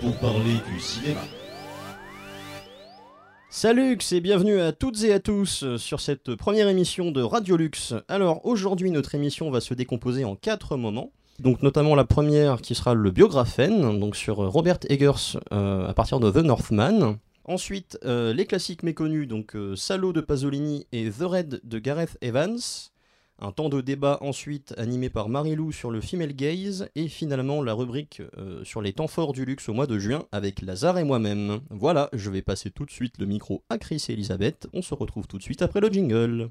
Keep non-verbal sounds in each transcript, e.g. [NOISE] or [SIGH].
Pour parler du cinéma. Salut et bienvenue à toutes et à tous sur cette première émission de Radiolux. Alors aujourd'hui notre émission va se décomposer en quatre moments. Donc notamment la première qui sera le biographène, donc sur Robert Eggers euh, à partir de The Northman. Ensuite euh, les classiques méconnus, donc euh, Salo de Pasolini et The Red de Gareth Evans. Un temps de débat ensuite animé par Marilou sur le female gaze et finalement la rubrique euh, sur les temps forts du luxe au mois de juin avec Lazare et moi-même. Voilà, je vais passer tout de suite le micro à Chris et Elisabeth. On se retrouve tout de suite après le jingle.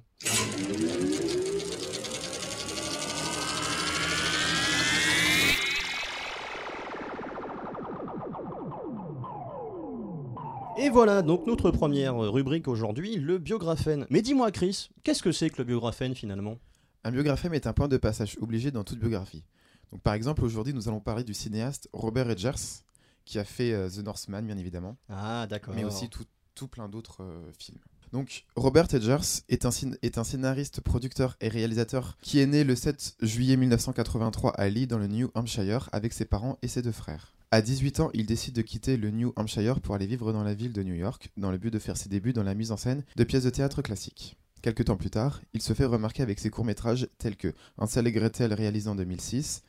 Et voilà donc notre première rubrique aujourd'hui, le biographène. Mais dis-moi Chris, qu'est-ce que c'est que le biographène finalement? Un biographème est un point de passage obligé dans toute biographie. Donc, par exemple, aujourd'hui, nous allons parler du cinéaste Robert Edgers, qui a fait euh, The Northman, bien évidemment, Ah d'accord. mais aussi tout, tout plein d'autres euh, films. Donc, Robert Edgers est un, est un scénariste, producteur et réalisateur qui est né le 7 juillet 1983 à Lee, dans le New Hampshire, avec ses parents et ses deux frères. À 18 ans, il décide de quitter le New Hampshire pour aller vivre dans la ville de New York, dans le but de faire ses débuts dans la mise en scène de pièces de théâtre classiques. Quelques temps plus tard, il se fait remarquer avec ses courts-métrages tels que Ansel et Gretel réalisé en 2006,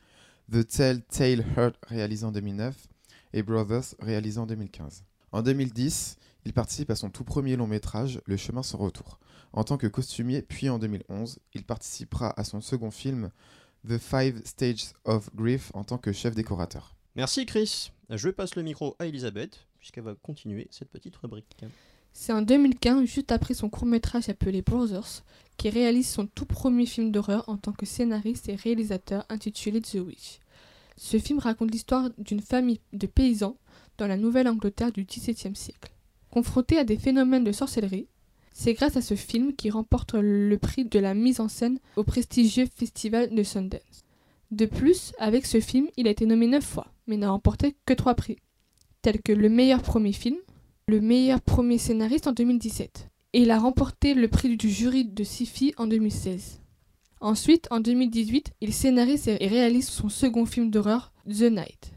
The Telltale Heart réalisé en 2009 et Brothers réalisé en 2015. En 2010, il participe à son tout premier long métrage, Le chemin sans retour. En tant que costumier, puis en 2011, il participera à son second film, The Five Stages of Grief, en tant que chef décorateur. Merci Chris. Je passe le micro à Elisabeth puisqu'elle va continuer cette petite rubrique. C'est en 2015, juste après son court-métrage appelé Brothers, qu'il réalise son tout premier film d'horreur en tant que scénariste et réalisateur intitulé The Witch. Ce film raconte l'histoire d'une famille de paysans dans la Nouvelle-Angleterre du XVIIe siècle. Confrontés à des phénomènes de sorcellerie, c'est grâce à ce film qu'il remporte le prix de la mise en scène au prestigieux festival de Sundance. De plus, avec ce film, il a été nommé 9 fois, mais n'a remporté que 3 prix, tels que le meilleur premier film, le meilleur premier scénariste en 2017. Et il a remporté le prix du jury de Sifi en 2016. Ensuite, en 2018, il scénarise et réalise son second film d'horreur, The Night.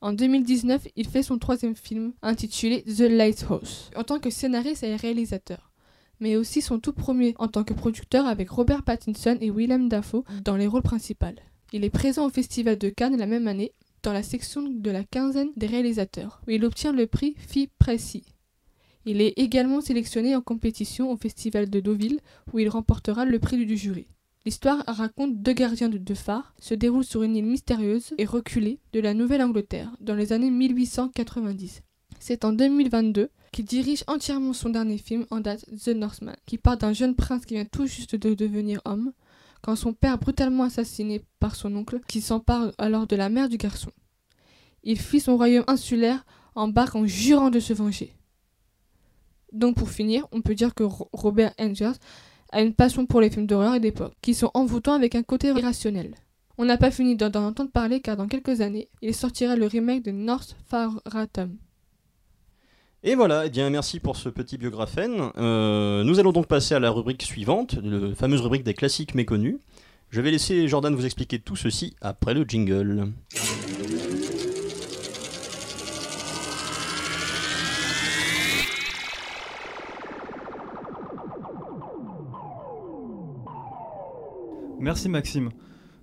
En 2019, il fait son troisième film intitulé The Lighthouse, en tant que scénariste et réalisateur, mais aussi son tout premier en tant que producteur avec Robert Pattinson et Willem Dafoe dans les rôles principaux. Il est présent au Festival de Cannes la même année, dans la section de la quinzaine des réalisateurs, où il obtient le prix Phi Presi. Il est également sélectionné en compétition au Festival de Deauville, où il remportera le prix du jury. L'histoire raconte deux gardiens de deux phares, se déroule sur une île mystérieuse et reculée de la Nouvelle-Angleterre, dans les années 1890. C'est en 2022 qu'il dirige entièrement son dernier film en date, The Northman, qui part d'un jeune prince qui vient tout juste de devenir homme, quand son père brutalement assassiné par son oncle, qui s'empare alors de la mère du garçon. Il fuit son royaume insulaire, embarque en jurant de se venger. Donc pour finir, on peut dire que Ro- Robert Engels a une passion pour les films d'horreur et d'époque, qui sont envoûtants avec un côté irrationnel. On n'a pas fini d'en entendre parler car dans quelques années, il sortira le remake de North Faratum. Et voilà, eh bien merci pour ce petit biographène. Euh, nous allons donc passer à la rubrique suivante, la fameuse rubrique des classiques méconnus. Je vais laisser Jordan vous expliquer tout ceci après le jingle. Merci Maxime.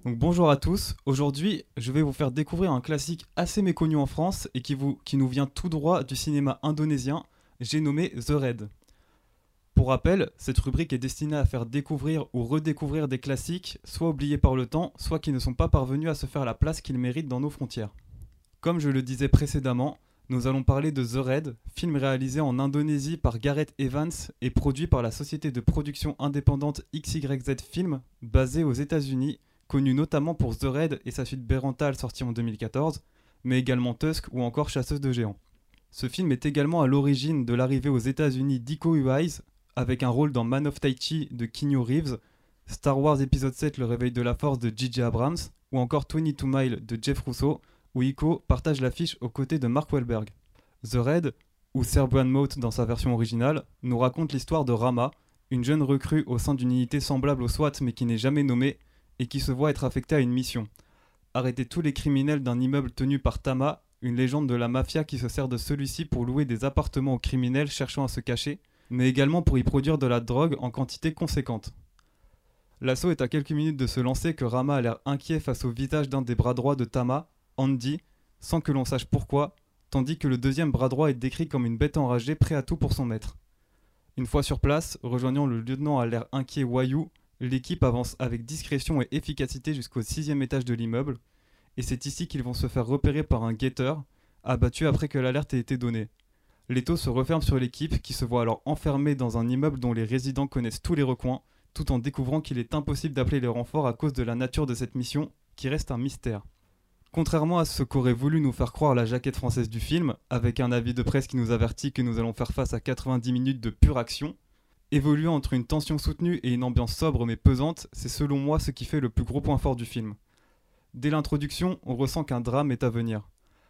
Bonjour à tous. Aujourd'hui, je vais vous faire découvrir un classique assez méconnu en France et qui, nous vient tout droit du cinéma indonésien. J'ai nommé The Raid. Pour rappel, cette rubrique est destinée à faire découvrir ou redécouvrir des classiques, soit oubliés par le temps, soit qui ne sont pas parvenus à se faire la place qu'ils méritent dans nos frontières. Comme je le disais précédemment, nous allons parler de The Raid, film réalisé en Indonésie par Gareth Evans et produit par la société de production indépendante XYZ Film, basée aux États-Unis, connue notamment pour The Raid et sa suite Berental sortie en 2014, mais également Tusk ou encore Chasseuse de géants. Ce film est également à l'origine de l'arrivée aux États-Unis d'Iko Uwais, avec un rôle dans Man of Tai Chi de Keanu Reeves, Star Wars épisode 7 Le réveil de la force de J.J. Abrams, ou encore 22 Mile de Jeff Russo, où Iko partage l'affiche aux côtés de Mark Wahlberg. The Raid, ou Serbian Moat dans sa version originale, nous raconte l'histoire de Rama, une jeune recrue au sein d'une unité semblable au SWAT mais qui n'est jamais nommée et qui se voit être affectée à une mission. Arrêter tous les criminels d'un immeuble tenu par Tama, une légende de la mafia qui se sert de celui-ci pour louer des appartements aux criminels cherchant à se cacher, mais également pour y produire de la drogue en quantité conséquente. L'assaut est à quelques minutes de se lancer que Rama a l'air inquiet face au visage d'un des bras droits de Tama, Andy, sans que l'on sache pourquoi, tandis que le deuxième bras droit est décrit comme une bête enragée prêt à tout pour son maître. Une fois sur place, rejoignant le lieutenant à l'air inquiet Wayu, l'équipe avance avec discrétion et efficacité jusqu'au sixième étage de l'immeuble, et c'est ici qu'ils vont se faire repérer par un guetteur, abattu après que l'alerte ait été donnée. L'étau se referme sur l'équipe qui se voit alors enfermée dans un immeuble dont les résidents connaissent tous les recoins, tout en découvrant qu'il est impossible d'appeler les renforts à cause de la nature de cette mission, qui reste un mystère. Contrairement à ce qu'aurait voulu nous faire croire la jaquette française du film, avec un avis de presse qui nous avertit que nous allons faire face à 90 minutes de pure action, évoluant entre une tension soutenue et une ambiance sobre mais pesante, c'est selon moi ce qui fait le plus gros point fort du film. Dès l'introduction, on ressent qu'un drame est à venir.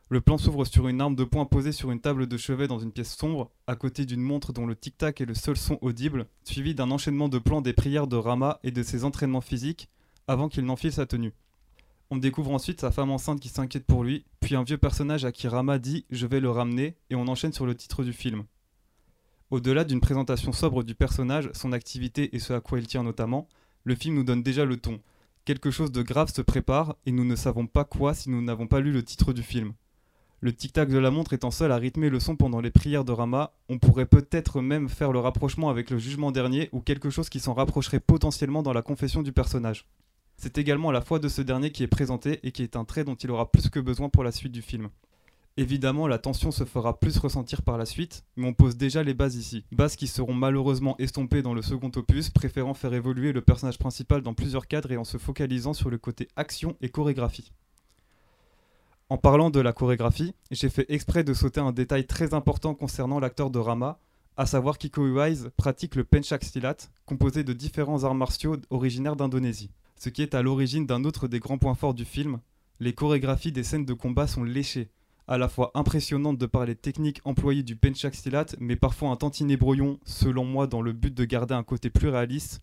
Le plan s'ouvre sur une arme de poing posée sur une table de chevet dans une pièce sombre, à côté d'une montre dont le tic-tac est le seul son audible, suivi d'un enchaînement de plans des prières de Rama et de ses entraînements physiques, avant qu'il n'enfile sa tenue. On découvre ensuite sa femme enceinte qui s'inquiète pour lui, puis un vieux personnage à qui Rama dit Je vais le ramener, et on enchaîne sur le titre du film. Au-delà d'une présentation sobre du personnage, son activité et ce à quoi il tient notamment, le film nous donne déjà le ton. Quelque chose de grave se prépare et nous ne savons pas quoi si nous n'avons pas lu le titre du film. Le tic-tac de la montre étant seul à rythmer le son pendant les prières de Rama, on pourrait peut-être même faire le rapprochement avec le jugement dernier ou quelque chose qui s'en rapprocherait potentiellement dans la confession du personnage. C'est également la foi de ce dernier qui est présenté et qui est un trait dont il aura plus que besoin pour la suite du film. Évidemment, la tension se fera plus ressentir par la suite, mais on pose déjà les bases ici. Bases qui seront malheureusement estompées dans le second opus, préférant faire évoluer le personnage principal dans plusieurs cadres et en se focalisant sur le côté action et chorégraphie. En parlant de la chorégraphie, j'ai fait exprès de sauter un détail très important concernant l'acteur de Rama, à savoir qu'Iko Uwais pratique le penchak silat, composé de différents arts martiaux originaires d'Indonésie ce qui est à l'origine d'un autre des grands points forts du film. Les chorégraphies des scènes de combat sont léchées, à la fois impressionnantes de par les techniques employées du penchak silat, mais parfois un tantinet brouillon, selon moi dans le but de garder un côté plus réaliste,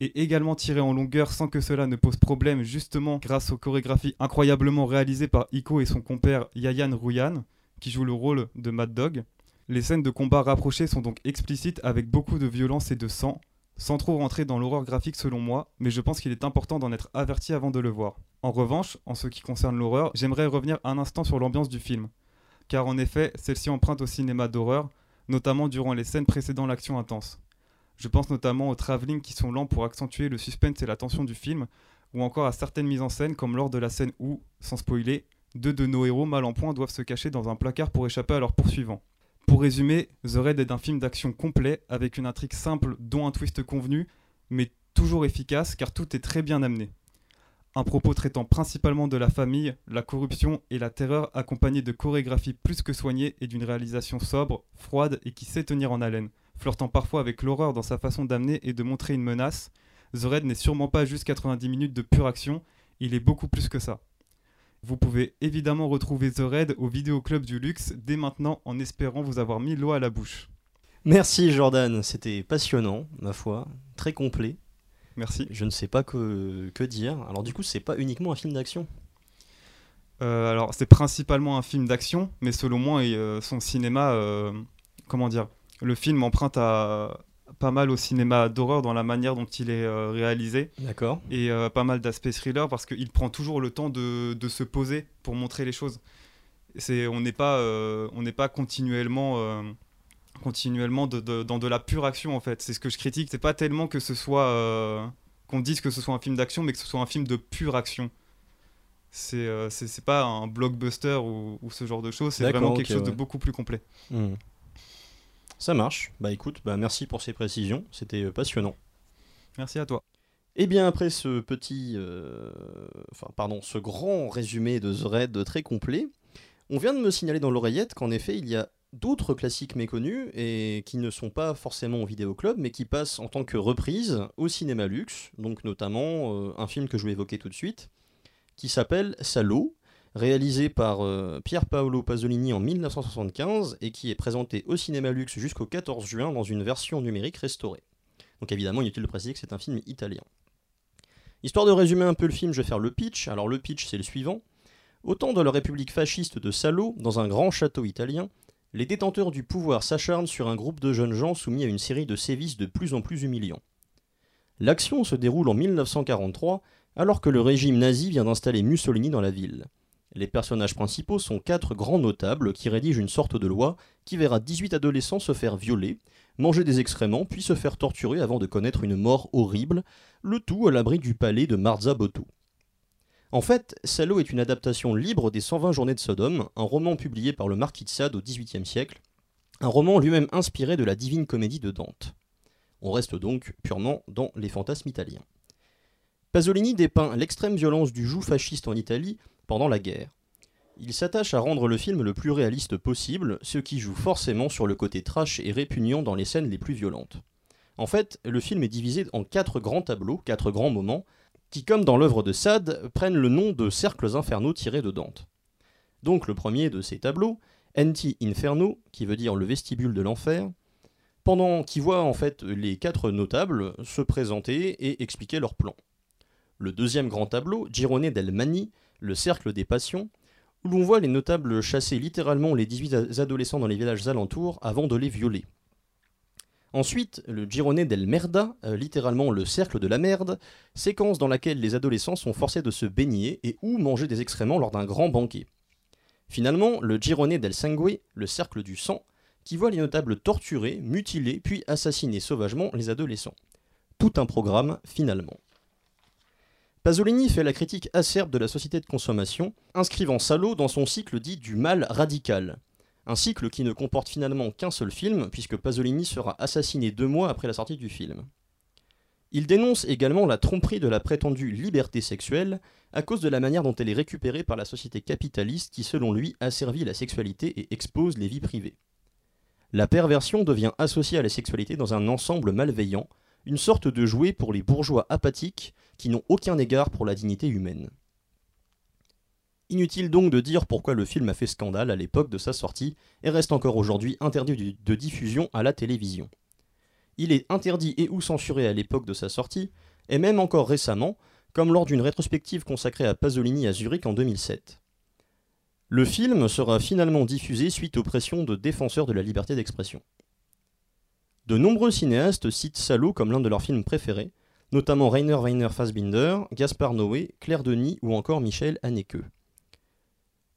et également tirées en longueur sans que cela ne pose problème justement grâce aux chorégraphies incroyablement réalisées par Iko et son compère Yayan Ruyan, qui joue le rôle de Mad Dog. Les scènes de combat rapprochées sont donc explicites avec beaucoup de violence et de sang, sans trop rentrer dans l'horreur graphique selon moi, mais je pense qu'il est important d'en être averti avant de le voir. En revanche, en ce qui concerne l'horreur, j'aimerais revenir un instant sur l'ambiance du film. Car en effet, celle-ci emprunte au cinéma d'horreur, notamment durant les scènes précédant l'action intense. Je pense notamment aux travelling qui sont lents pour accentuer le suspense et la tension du film, ou encore à certaines mises en scène comme lors de la scène où, sans spoiler, deux de nos héros mal en point doivent se cacher dans un placard pour échapper à leurs poursuivants. Pour résumer, The Raid est un film d'action complet avec une intrigue simple dont un twist convenu, mais toujours efficace car tout est très bien amené. Un propos traitant principalement de la famille, la corruption et la terreur accompagné de chorégraphies plus que soignées et d'une réalisation sobre, froide et qui sait tenir en haleine, flirtant parfois avec l'horreur dans sa façon d'amener et de montrer une menace. The Raid n'est sûrement pas juste 90 minutes de pure action, il est beaucoup plus que ça. Vous pouvez évidemment retrouver The Raid au Vidéo Club du Luxe dès maintenant en espérant vous avoir mis l'eau à la bouche. Merci Jordan, c'était passionnant, ma foi, très complet. Merci. Je ne sais pas que, que dire. Alors du coup, c'est pas uniquement un film d'action? Euh, alors c'est principalement un film d'action, mais selon moi, euh, son cinéma, euh, comment dire, le film emprunte à, pas mal au cinéma d'horreur dans la manière dont il est euh, réalisé. D'accord. Et euh, pas mal d'aspects thriller parce qu'il prend toujours le temps de, de, se poser pour montrer les choses. C'est, on n'est pas, euh, on n'est pas continuellement, continuellement de, de, dans de la pure action en fait. C'est ce que je critique. C'est pas tellement que ce soit, qu'on dise que ce soit un film d'action, mais que ce soit un film de pure action. C'est, c'est, pas un blockbuster ou, ou, ce genre de choses. C'est vraiment quelque okay, chose ouais. de beaucoup plus complet. Mmh. Ça marche. Bah écoute, bah merci pour ces précisions. C'était euh, passionnant. Merci à toi. Et bien après ce petit, euh, enfin pardon, ce grand résumé de The Raid très complet, on vient de me signaler dans l'oreillette qu'en effet il y a d'autres classiques méconnus et qui ne sont pas forcément au vidéoclub mais qui passent en tant que reprise au cinéma luxe, donc notamment euh, un film que je vais évoquer tout de suite, qui s'appelle Salo, réalisé par euh, Pier Paolo Pasolini en 1975 et qui est présenté au cinéma luxe jusqu'au 14 juin dans une version numérique restaurée. Donc évidemment, inutile de préciser que c'est un film italien. Histoire de résumer un peu le film, je vais faire le pitch. Alors le pitch, c'est le suivant. Au temps de la République fasciste de Salo, dans un grand château italien, les détenteurs du pouvoir s'acharnent sur un groupe de jeunes gens soumis à une série de sévices de plus en plus humiliants. L'action se déroule en 1943, alors que le régime nazi vient d'installer Mussolini dans la ville. Les personnages principaux sont quatre grands notables qui rédigent une sorte de loi qui verra 18 adolescents se faire violer, manger des excréments, puis se faire torturer avant de connaître une mort horrible, le tout à l'abri du palais de Marzabotto. En fait, Salo est une adaptation libre des 120 journées de Sodome, un roman publié par le marquis de Sade au XVIIIe siècle, un roman lui-même inspiré de la divine comédie de Dante. On reste donc purement dans les fantasmes italiens. Pasolini dépeint l'extrême violence du joug fasciste en Italie pendant la guerre. Il s'attache à rendre le film le plus réaliste possible, ce qui joue forcément sur le côté trash et répugnant dans les scènes les plus violentes. En fait, le film est divisé en quatre grands tableaux, quatre grands moments, qui, comme dans l'œuvre de Sade, prennent le nom de cercles infernaux tirés de Dante. Donc le premier de ces tableaux, Enti Inferno, qui veut dire le vestibule de l'enfer, pendant qui voit en fait les quatre notables se présenter et expliquer leur plan. Le deuxième grand tableau, Girone del Mani, le cercle des passions, où l'on voit les notables chasser littéralement les 18 adolescents dans les villages alentours avant de les violer. Ensuite, le Girone del Merda, euh, littéralement le cercle de la merde, séquence dans laquelle les adolescents sont forcés de se baigner et ou manger des excréments lors d'un grand banquet. Finalement, le Girone del Sangue, le cercle du sang, qui voit les notables torturer, mutiler, puis assassiner sauvagement les adolescents. Tout un programme, finalement. Pasolini fait la critique acerbe de la société de consommation, inscrivant Salo dans son cycle dit du mal radical, un cycle qui ne comporte finalement qu'un seul film, puisque Pasolini sera assassiné deux mois après la sortie du film. Il dénonce également la tromperie de la prétendue liberté sexuelle à cause de la manière dont elle est récupérée par la société capitaliste qui, selon lui, asservit la sexualité et expose les vies privées. La perversion devient associée à la sexualité dans un ensemble malveillant, une sorte de jouet pour les bourgeois apathiques qui n'ont aucun égard pour la dignité humaine. Inutile donc de dire pourquoi le film a fait scandale à l'époque de sa sortie et reste encore aujourd'hui interdit de diffusion à la télévision. Il est interdit et ou censuré à l'époque de sa sortie, et même encore récemment, comme lors d'une rétrospective consacrée à Pasolini à Zurich en 2007. Le film sera finalement diffusé suite aux pressions de défenseurs de la liberté d'expression. De nombreux cinéastes citent Salo comme l'un de leurs films préférés, notamment Rainer Weiner Fassbinder, Gaspard Noé, Claire Denis ou encore Michel Haneke.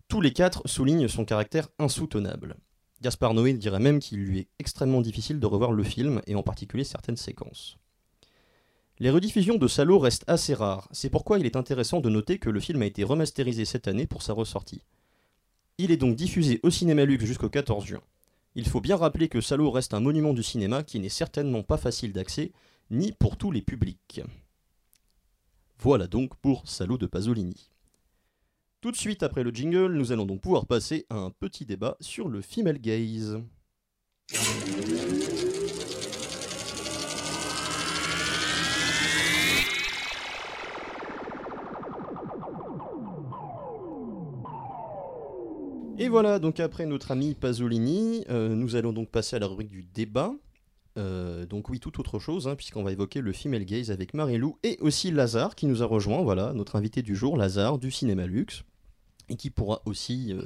Tous les quatre soulignent son caractère insoutenable. Gaspard Noé dirait même qu'il lui est extrêmement difficile de revoir le film, et en particulier certaines séquences. Les rediffusions de Salo restent assez rares, c'est pourquoi il est intéressant de noter que le film a été remasterisé cette année pour sa ressortie. Il est donc diffusé au cinéma Lux jusqu'au 14 juin. Il faut bien rappeler que Salo reste un monument du cinéma qui n'est certainement pas facile d'accès, ni pour tous les publics. Voilà donc pour Salo de Pasolini. Tout de suite après le jingle, nous allons donc pouvoir passer à un petit débat sur le female gaze. Et voilà, donc après notre ami Pasolini, euh, nous allons donc passer à la rubrique du débat. Euh, donc oui, tout autre chose, hein, puisqu'on va évoquer le female gaze avec Marilou et aussi Lazare qui nous a rejoint, voilà, notre invité du jour, Lazare du Cinéma Luxe et qui pourra aussi euh,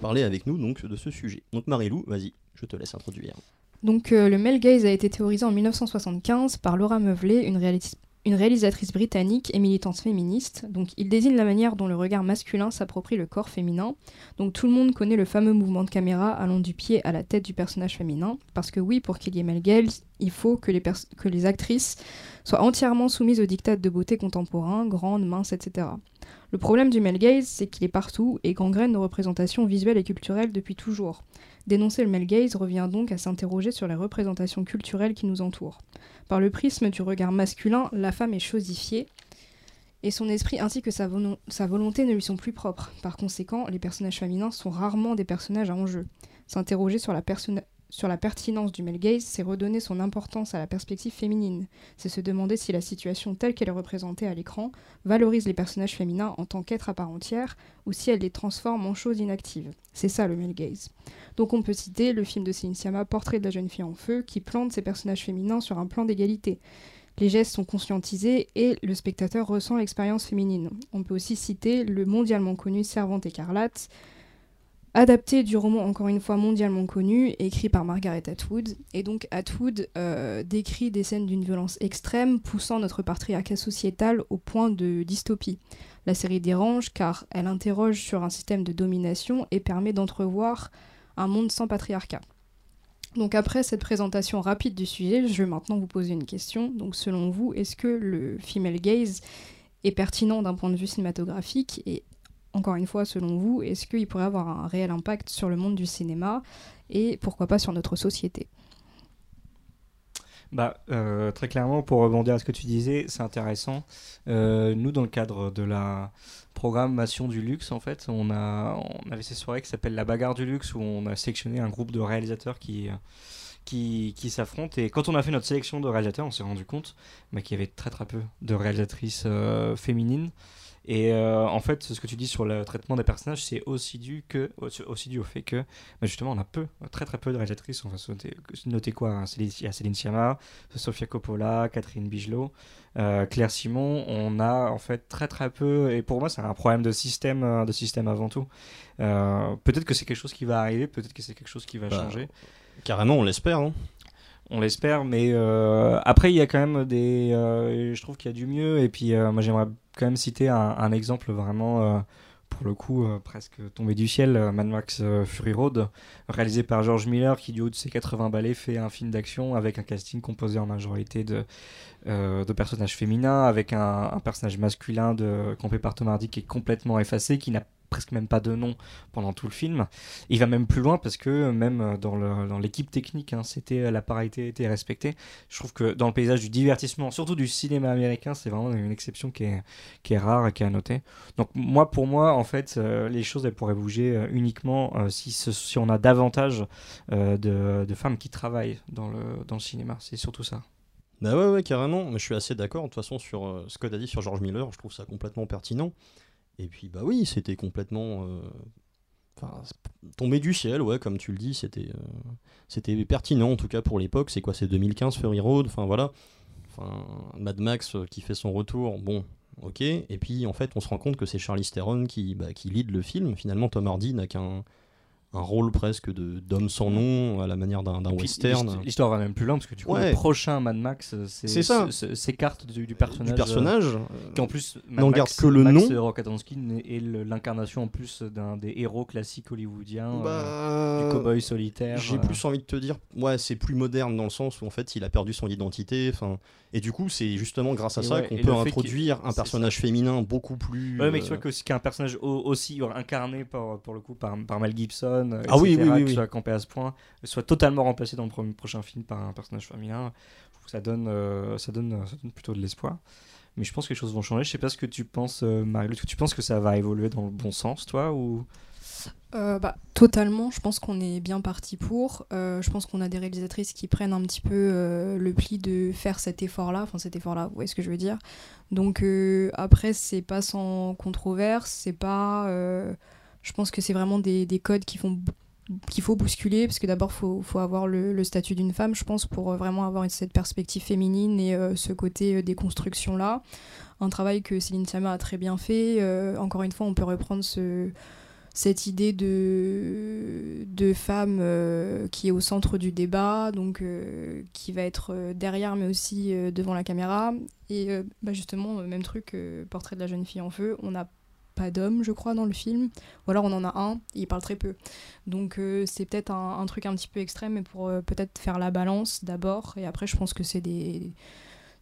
parler avec nous donc de ce sujet. Donc Marilou, vas-y, je te laisse introduire. Donc euh, le male gaze a été théorisé en 1975 par Laura Meuvelet, une, une réalisatrice britannique et militante féministe. Donc il désigne la manière dont le regard masculin s'approprie le corps féminin. Donc tout le monde connaît le fameux mouvement de caméra allant du pied à la tête du personnage féminin, parce que oui, pour qu'il y ait male gaze, il faut que les actrices soient entièrement soumises aux dictats de beauté contemporains, grandes, minces, etc. Le problème du male c'est qu'il est partout et gangrène nos représentations visuelles et culturelles depuis toujours. Dénoncer le male revient donc à s'interroger sur les représentations culturelles qui nous entourent. Par le prisme du regard masculin, la femme est chosifiée et son esprit ainsi que sa, sa volonté ne lui sont plus propres. Par conséquent, les personnages féminins sont rarement des personnages à enjeu. S'interroger sur la, sur la pertinence du male gaze, c'est redonner son importance à la perspective féminine. C'est se demander si la situation telle qu'elle est représentée à l'écran valorise les personnages féminins en tant qu'êtres à part entière ou si elle les transforme en choses inactives. C'est ça le male gaze. Donc on peut citer le film de Céline Sciamma, Portrait de la jeune fille en feu, qui plante ses personnages féminins sur un plan d'égalité. Les gestes sont conscientisés et le spectateur ressent l'expérience féminine. On peut aussi citer le mondialement connu Servante écarlate, adapté du roman encore une fois mondialement connu, écrit par Margaret Atwood. Et donc Atwood euh, décrit des scènes d'une violence extrême, poussant notre patriarcat sociétal au point de dystopie. La série dérange car elle interroge sur un système de domination et permet d'entrevoir un monde sans patriarcat. Donc après cette présentation rapide du sujet, je vais maintenant vous poser une question. Donc selon vous, est-ce que le female gaze est pertinent d'un point de vue cinématographique et encore une fois, selon vous, est-ce qu'il pourrait avoir un réel impact sur le monde du cinéma et pourquoi pas sur notre société? Bah, euh, très clairement, pour rebondir à ce que tu disais, c'est intéressant. Euh, nous, dans le cadre de la programmation du luxe, en fait, on, a, on avait ces soirées qui s'appellent la bagarre du luxe, où on a sélectionné un groupe de réalisateurs qui, qui, qui s'affrontent. Et quand on a fait notre sélection de réalisateurs, on s'est rendu compte bah, qu'il y avait très très peu de réalisatrices euh, féminines. Et euh, en fait, ce que tu dis sur le traitement des personnages, c'est aussi dû, que, aussi dû au fait que bah, justement on a peu, très très peu de réalisatrices. On va noter, quoi hein, Il y a Céline Sciamma, Sofia Coppola, Catherine Bigelow, euh, Claire Simon. On a en fait très très peu, et pour moi c'est un problème de système, euh, de système avant tout. peut-être que c'est quelque chose qui va arriver, peut-être que c'est quelque chose qui va bah, changer. Carrément, on l'espère. Hein on l'espère, mais euh, après il y a quand même des, euh, je trouve qu'il y a du mieux et puis euh, moi j'aimerais quand même citer un, exemple vraiment pour le coup presque tombé du ciel, Mad Max Fury Road, réalisé par George Miller qui du haut de ses 80 ballets fait un film d'action avec un casting composé en majorité de, de personnages féminins, avec un, personnage masculin de campé par Tom qui est complètement effacé, qui n'a presque même pas de nom pendant tout le film. Il va même plus loin parce que même dans l'équipe technique, hein, c'était la parité était respectée. Je trouve que dans le paysage du divertissement, surtout du cinéma américain, c'est vraiment une exception qui est, rare et qui est à noter. Donc moi, pour moi, en fait, euh, les choses elles pourraient bouger euh, uniquement euh, si, si on a davantage de, femmes qui travaillent dans le, dans le cinéma. C'est surtout ça. Bah ouais, ouais, carrément. Mais je suis assez d'accord, de toute façon, sur ce que tu as dit sur George Miller. Je trouve ça complètement pertinent. Et puis, bah oui, c'était complètement. Euh, enfin, tombé du ciel, ouais, comme tu le dis, c'était euh, c'était pertinent en tout cas pour l'époque. C'est quoi, c'est 2015 Fury Road, enfin voilà. Enfin, Mad Max euh, qui fait son retour, bon, ok. Et puis en fait, on se rend compte que c'est Charlie Theron qui, bah, qui lead le film. Finalement, Tom Hardy n'a qu'un un rôle presque de d'homme sans nom à la manière d'un western. L'histoire va même plus loin parce que du coup le prochain Mad Max euh, c'est ça s'écarte du, du, personnage. Du personnage. Euh, qui en plus n'en garde que le Max nom. Rokatansky est l'incarnation en plus d'un des héros classiques hollywoodiens euh, bah, du cowboy solitaire. J'ai plus envie de te dire ouais c'est plus moderne dans le sens où en fait il a perdu son identité. Enfin et du coup c'est justement grâce à ça qu'on peut introduire un personnage féminin beaucoup plus. Ouais mais tu vois que qu'un personnage aussi incarné par pour le coup par, par Mel Gibson euh, ah oui, oui, oui, qui soit campé à ce point, soit totalement remplacé dans le prochain film par un personnage féminin. Ça donne, euh, ça, donne, ça donne plutôt de l'espoir. Mais je pense que les choses vont changer. Je sais pas ce que tu penses, euh, Marie. Tu penses que ça va évoluer dans le bon sens, toi ou... bah, totalement, je pense qu'on est bien parti pour. je pense qu'on a des réalisatrices qui prennent un petit peu le pli de faire cet effort-là, enfin cet effort-là, vous voyez ce que je veux dire. Donc après, c'est pas sans controverse, c'est pas je pense que c'est vraiment des, des codes qu'il faut bousculer parce que d'abord faut, faut avoir le, statut d'une femme je pense pour euh, vraiment avoir cette perspective féminine et euh, ce côté euh, des constructions là un travail que Céline Sciamma a très bien fait encore une fois on peut reprendre ce, cette idée de, femme qui est au centre du débat donc qui va être derrière mais aussi devant la caméra. Et bah justement même truc portrait de la jeune fille en feu on a pas je crois, dans le film. Ou alors on en a un, il parle très peu. Donc euh, c'est peut-être un, truc un petit peu extrême, mais pour euh, peut-être faire la balance d'abord. Et après, je pense que c'est des,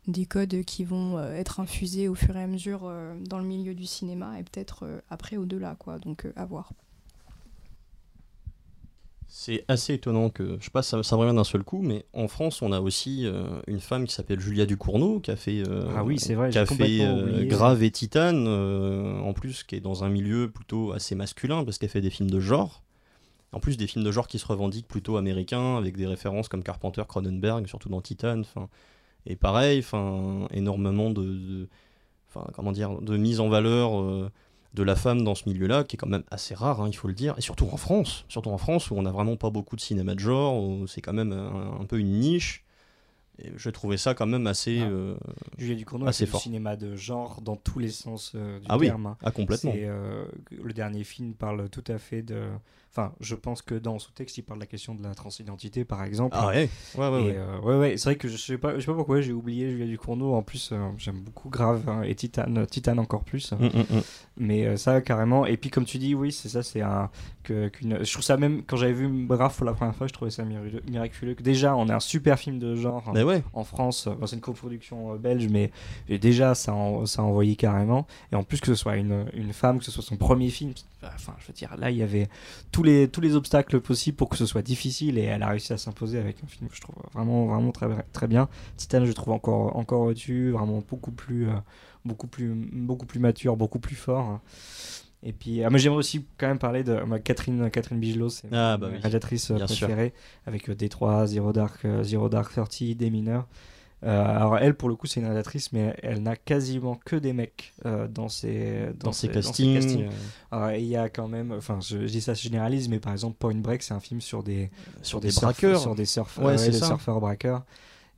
des codes qui vont euh, être infusés au fur et à mesure dans le milieu du cinéma, et peut-être après au-delà, quoi. Donc à voir. C'est assez étonnant que, je sais pas, ça, ça me revient d'un seul coup, mais en France, on a aussi euh, une femme qui s'appelle Julia Ducournau, qui a fait, euh, ah oui, c'est vrai, qui a fait euh, Grave et Titane, en plus, qui est dans un milieu plutôt assez masculin, parce qu'elle fait des films de genre. En plus, des films de genre qui se revendiquent plutôt américains, avec des références comme Carpenter, Cronenberg, surtout dans Titane. Et pareil, énormément de, de comment dire, de mise en valeur de la femme dans ce milieu-là, qui est quand même assez rare, hein, il faut le dire, et surtout en France, surtout en France où on n'a vraiment pas beaucoup de cinéma de genre, où c'est quand même un, peu une niche. Et je trouvais ça quand même assez. Ah. euh, Julia Ducournau a c'est fait du fort. cinéma de genre dans tous les sens euh, du Ah oui. terme. hein. Ah, complètement. Euh, le dernier film parle tout à fait de. Enfin, je pense que dans son texte, il parle de la question de la transidentité, par exemple. Ah ouais, ouais, ouais. Et, ouais. euh, ouais, ouais, c'est vrai que je sais pas, je sais pas pourquoi j'ai oublié Julia Ducournau. En plus, euh, j'aime beaucoup Grave hein, et Titan, Titan encore plus. Mm, mm, mm. Mais euh, ça, carrément. Et puis, comme tu dis, oui, c'est ça, c'est un. Que, qu'une... Je trouve ça même, quand j'avais vu Brave pour la première fois, je trouvais ça miraculeux. déjà, on a un super film de genre Mais ouais, en France. C'est une coproduction belge, mais et déjà, ça, en, ça a envoyé carrément. Et en plus, que ce soit une, une femme, que ce soit son premier film. Enfin, je veux dire, là, il y avait tous les, tous les obstacles possibles pour que ce soit difficile et elle a réussi à s'imposer avec un film que je trouve vraiment, vraiment très, très bien. Titan, je trouve encore, encore au-dessus, vraiment beaucoup plus, euh, beaucoup, plus, beaucoup plus mature, beaucoup plus fort. Et puis, ah, mais j'aimerais aussi quand même parler de ma Catherine, Catherine Bigelow, c'est Ah, ma bah oui. réalisatrice Bien sûr. préférée, avec euh, D3, Zero Dark, euh, Zero Dark 30, Des mineurs. Euh, alors elle, pour le coup, c'est une réalisatrice, mais elle n'a quasiment que des mecs euh, dans ses dans ses ses- castings. castings. euh, Alors, il y a quand même, enfin, je, je dis ça, je généralise, mais par exemple, Point Break, c'est un film sur des sur des des surf- sur des surfeurs, Ouais, c'est des ça. surfeurs braqueurs.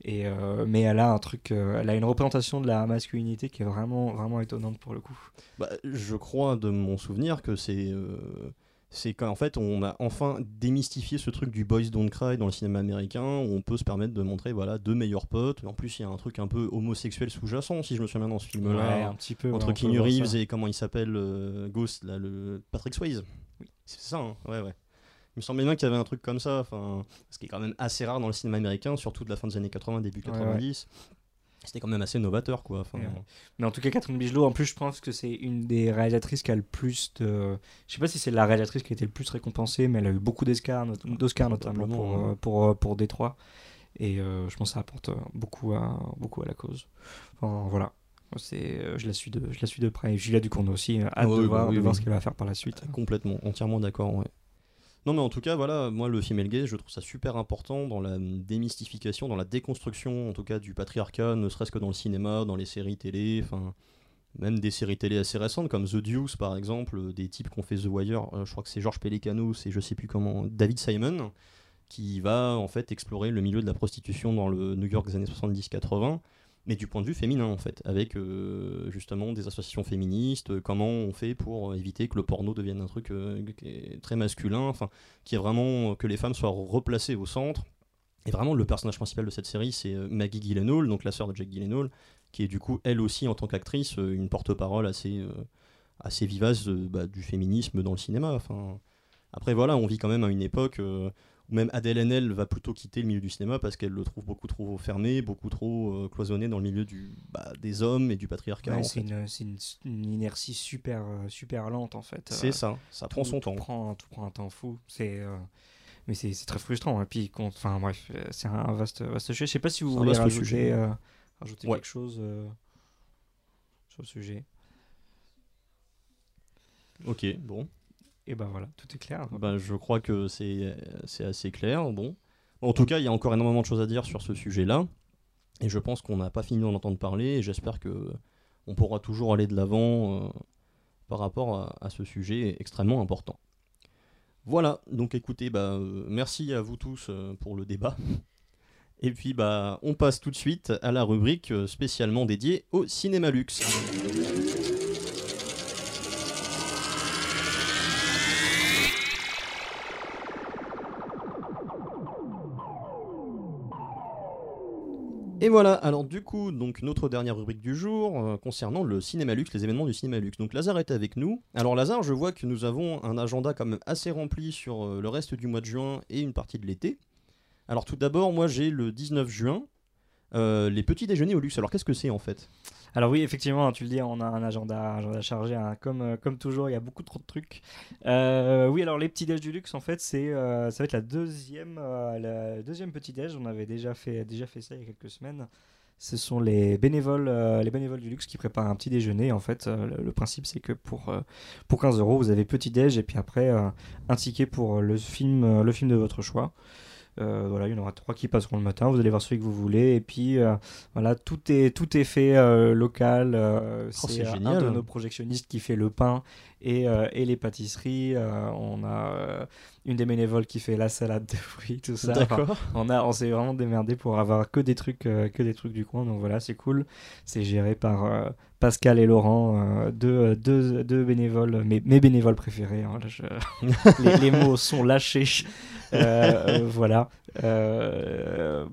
Et euh, mais elle a un truc, euh, elle a une représentation de la masculinité qui est vraiment, vraiment étonnante pour le coup. Bah, je crois de mon souvenir que c'est euh, c'est qu'en fait on a enfin démystifié ce truc du boys don't cry dans le cinéma américain où on peut se permettre de montrer voilà deux meilleurs potes. En plus il y a un truc un peu homosexuel sous-jacent si je me souviens bien dans ce film là. un petit peu. ouais, entre peut Keanu. Reeves et comment il s'appelle euh, Ghost là le Patrick Swayze. C'est ça hein ouais ouais. Il me semblait bien qu'il y avait un truc comme ça, enfin, ce qui est quand même assez rare dans le cinéma américain, surtout de la fin des années 80, début Ouais, ouais. 90. C'était quand même assez novateur, quoi. Enfin, Ouais, ouais. Mais en tout cas, Catherine Bigelow, en plus, je pense que c'est une des réalisatrices qui a le plus de. Je sais pas si c'est la réalisatrice qui a été le plus récompensée, mais elle a eu beaucoup d'Oscars, not- d'Oscars notamment pour, euh, pour, pour Détroit. Et euh, je pense que ça apporte euh, beaucoup à, beaucoup à la cause. Enfin, voilà. C'est, euh, je, la suis de, je la suis de près. Julia Ducournau aussi, hâte Ouais, de, oui, voir, oui, de voir oui. ce qu'elle va faire par la suite. Complètement, entièrement d'accord, ouais. Non, mais en tout cas, voilà, moi, le female gaze, je trouve ça super important dans la démystification, dans la déconstruction, en tout cas, du patriarcat, ne serait-ce que dans le cinéma, dans les séries télé, enfin, même des séries télé assez récentes, comme The Deuce, par exemple, euh, des types qui ont fait The Wire, euh, je crois que c'est Georges Pelicanos et je sais plus comment, David Simon, qui va, en fait, explorer le milieu de la prostitution dans le New York des années 70-80, mais du point de vue féminin, en fait, avec, euh, justement, des associations féministes, euh, comment on fait pour éviter que le porno devienne un truc euh, très masculin, enfin, qui est vraiment euh, que les femmes soient replacées au centre. Et vraiment, le personnage principal de cette série, c'est euh, Maggie Gyllenhaal, donc la sœur de Jack Gyllenhaal, qui est du coup, elle aussi, en tant qu'actrice, euh, une porte-parole assez, euh, assez vivace euh, bah, du féminisme dans le cinéma. Enfin, après, voilà, on vit quand même à une époque où même Adèle Haenel va plutôt quitter le milieu du cinéma parce qu'elle le trouve beaucoup trop fermé, beaucoup trop euh, cloisonné dans le milieu du, bah, des hommes et du patriarcat. Ouais, c'est, une, c'est une, une inertie super, euh, super lente en fait. C'est Euh, ça, ça prend tout- son tout temps. Prend, tout prend un temps fou. C'est, euh, mais c'est, très frustrant. Et puis, qu'on- enfin bref, c'est un vaste, vaste sujet. Je sais pas si vous voulez rajouter, sujet. rajouter Ouais. quelque chose sur le sujet. Ok, bon. Et ben voilà, tout est clair. Bah, je crois que c'est assez clair. Bon. En tout cas, il y a encore énormément de choses à dire sur ce sujet-là. Et je pense qu'on n'a pas fini d'en entendre parler. Et j'espère que on pourra toujours aller de l'avant euh, par rapport à, ce sujet extrêmement important. Voilà, donc écoutez, bah, euh, merci à vous tous euh, pour le débat. Et puis bah, on passe tout de suite à la rubrique spécialement dédiée au cinéma luxe. Et voilà, alors du coup, donc notre dernière rubrique du jour euh, concernant le cinéma luxe, les événements du cinéma luxe. Donc Lazare est avec nous. Alors Lazare, je vois que nous avons un agenda quand même assez rempli sur euh, le reste du mois de juin et une partie de l'été. Alors tout d'abord, moi j'ai le 19 juin euh, les petits déjeuners au luxe. Alors qu'est-ce que c'est en fait? Alors oui, effectivement, tu le dis, on a un agenda, chargé, hein. comme, euh, comme toujours, il y a beaucoup trop de trucs. Euh, oui, alors les petits déj du luxe, en fait, c'est ça va être la deuxième, la deuxième petit déj. On avait déjà fait, déjà fait ça il y a quelques semaines. Ce sont les bénévoles, les bénévoles du luxe qui préparent un petit déjeuner. En fait, le, principe c'est que pour, pour 15 euros, vous avez petit déj et puis après un ticket pour le film, le film de votre choix. Euh, voilà, il y en aura trois qui passeront le matin. Vous allez voir celui que vous voulez. Et puis euh, voilà, tout est tout est fait euh, local. Oh, c'est un de nos projectionnistes qui fait le pain et, et les pâtisseries. On a une des bénévoles qui fait la salade de fruits, tout ça. Enfin, on a, on s'est vraiment démerdé pour avoir que des trucs, que des trucs du coin. Donc voilà, c'est cool. C'est géré par Pascal et Laurent, euh, deux, deux, deux bénévoles, mes, mes bénévoles préférés. hein. Là, je- [LAUGHS] les, les mots sont lâchés. Euh, euh, voilà. Euh,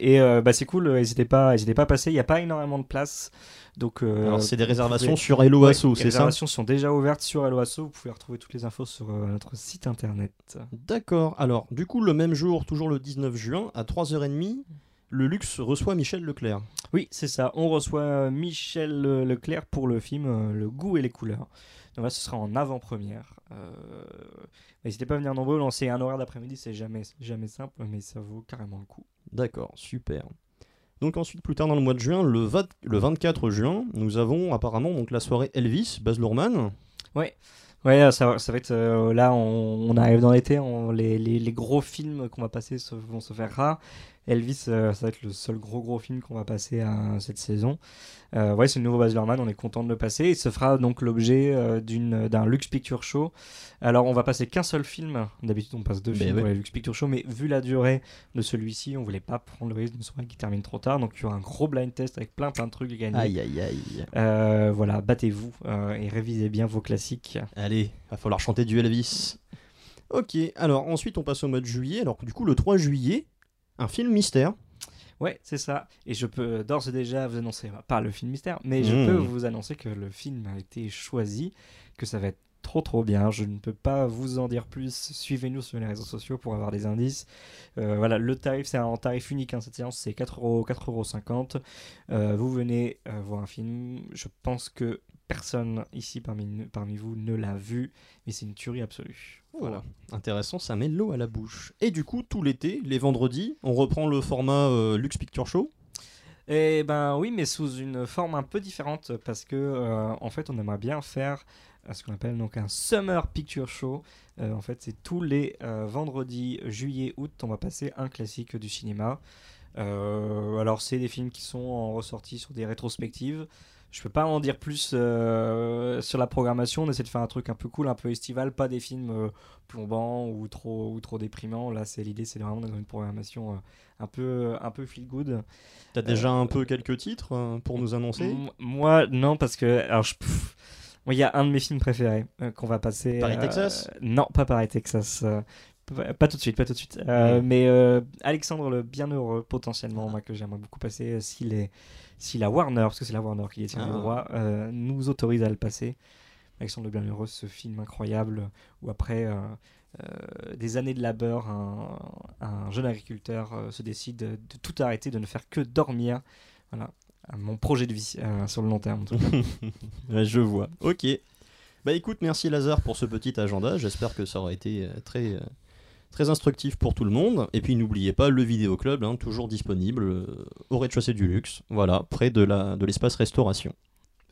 et euh, bah, c'est cool. N'hésitez pas, n'hésitez pas à passer. Il n'y a pas énormément de place. Donc, euh, Alors, c'est des réservations pouvez- sur Hello Ouais, Asso, les c'est ça réservations sont déjà ouvertes sur Hello Asso. Vous pouvez retrouver toutes les infos sur euh, notre site internet. D'accord. Alors, du coup, le même jour, toujours le 19 juin, à 3h30, le Luxe reçoit Michel Leclerc. Oui, c'est ça. On reçoit euh, Michel euh, Leclerc pour le film euh, Le goût et les couleurs. Donc là, ce sera en avant-première. Euh, N'hésitez pas à venir nombreux. Lancer un horaire d'après-midi, c'est jamais, jamais simple, mais ça vaut carrément le coup. D'accord, super. Donc ensuite, plus tard dans le mois de juin, le, 20 le 24 juin, nous avons apparemment donc la soirée Elvis, Baz Luhrmann. Ouais, ça, ça va être. euh, là, on, on arrive dans l'été. Les, les- les gros films qu'on va passer se- vont se faire rares. Elvis, euh, ça va être le seul gros gros film qu'on va passer à cette saison. Euh, ouais, c'est le nouveau Baz Luhrmann, on est content de le passer. Il se fera donc l'objet euh, d'une- d'un Lux Picture Show. Alors, on va passer qu'un seul film. D'habitude, on passe deux films ouais. pour les Lux Picture Show, mais vu la durée de celui-ci, on voulait pas prendre le risque d'une soirée qui termine trop tard. Donc, il y aura un gros blind test avec plein plein de trucs à gagner. Aïe aïe aïe. Euh, voilà, battez-vous et révisez bien vos classiques. Allez, va falloir chanter du Elvis. Ok, alors ensuite on passe au mois de juillet. Alors du coup, le 3 juillet, un film mystère. Ouais, c'est ça. Et je peux d'ores et déjà vous annoncer, pas le film mystère, mais je Mmh. peux vous annoncer que le film a été choisi, que ça va être trop trop bien. Je ne peux pas vous en dire plus. Suivez-nous sur les réseaux sociaux pour avoir des indices. Euh, voilà, le tarif, c'est un tarif unique. hein, cette séance, c'est 4 euros, 4,50 euros. Vous venez euh, voir un film. Je pense que personne ici parmi, parmi vous ne l'a vu, mais c'est une tuerie absolue. Voilà, intéressant, ça met l'eau à la bouche. Et du coup, tout l'été, les vendredis, on reprend le format euh, Lux Picture Show? Eh ben oui, mais sous une forme un peu différente parce que euh, en fait, on aimerait bien faire euh, ce qu'on appelle donc un Summer Picture Show. Euh, en fait, c'est tous les vendredis, juillet, août, on va passer un classique du cinéma. Euh, alors, c'est des films qui sont en ressortie sur des rétrospectives. Je peux pas en dire plus euh, sur la programmation. On essaie de faire un truc un peu cool, un peu estival, pas des films euh, plombants ou trop ou trop déprimants. Là, c'est l'idée, c'est vraiment dans une programmation euh, un peu un peu feel good. T'as déjà un peu quelques titres pour nous annoncer? Moi, non, parce que. Alors, je. pff, moi, il y a un de mes films préférés qu'on va passer. Paris, Texas? Non, pas Paris, Texas. Pas, tout de suite, pas tout de suite. Euh. Mais euh, Alexandre le Bienheureux, potentiellement, moi, que j'aimerais beaucoup passer euh, si, les, si la Warner, parce que c'est la Warner qui détient Ah. les droits, euh, nous autorise à le passer. Alexandre le Bienheureux, ce film incroyable où après. des années de labeur, un, un jeune agriculteur se décide de, tout arrêter, de ne faire que dormir. Voilà, mon projet de vie sur le long terme. en tout cas. [LAUGHS] Ouais, je vois. Ok. Bah écoute, merci Lazare pour ce petit agenda. J'espère que ça aura été très, très instructif pour tout le monde. Et puis n'oubliez pas le vidéo club, hein, toujours disponible euh, au rez-de-chaussée du luxe, voilà, près de la de l'espace restauration.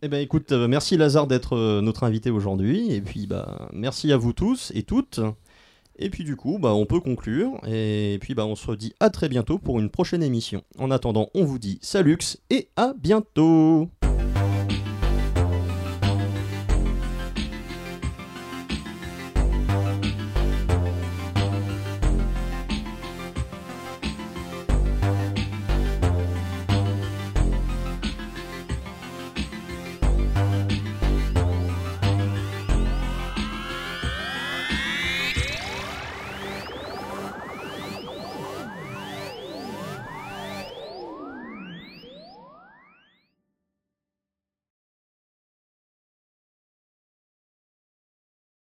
Eh ben écoute, euh, merci Lazare d'être euh, notre invité aujourd'hui. Et puis bah merci à vous tous et toutes. Et puis du coup, bah on peut conclure. Et puis bah on se dit à très bientôt pour une prochaine émission. En attendant, on vous dit salut et à bientôt.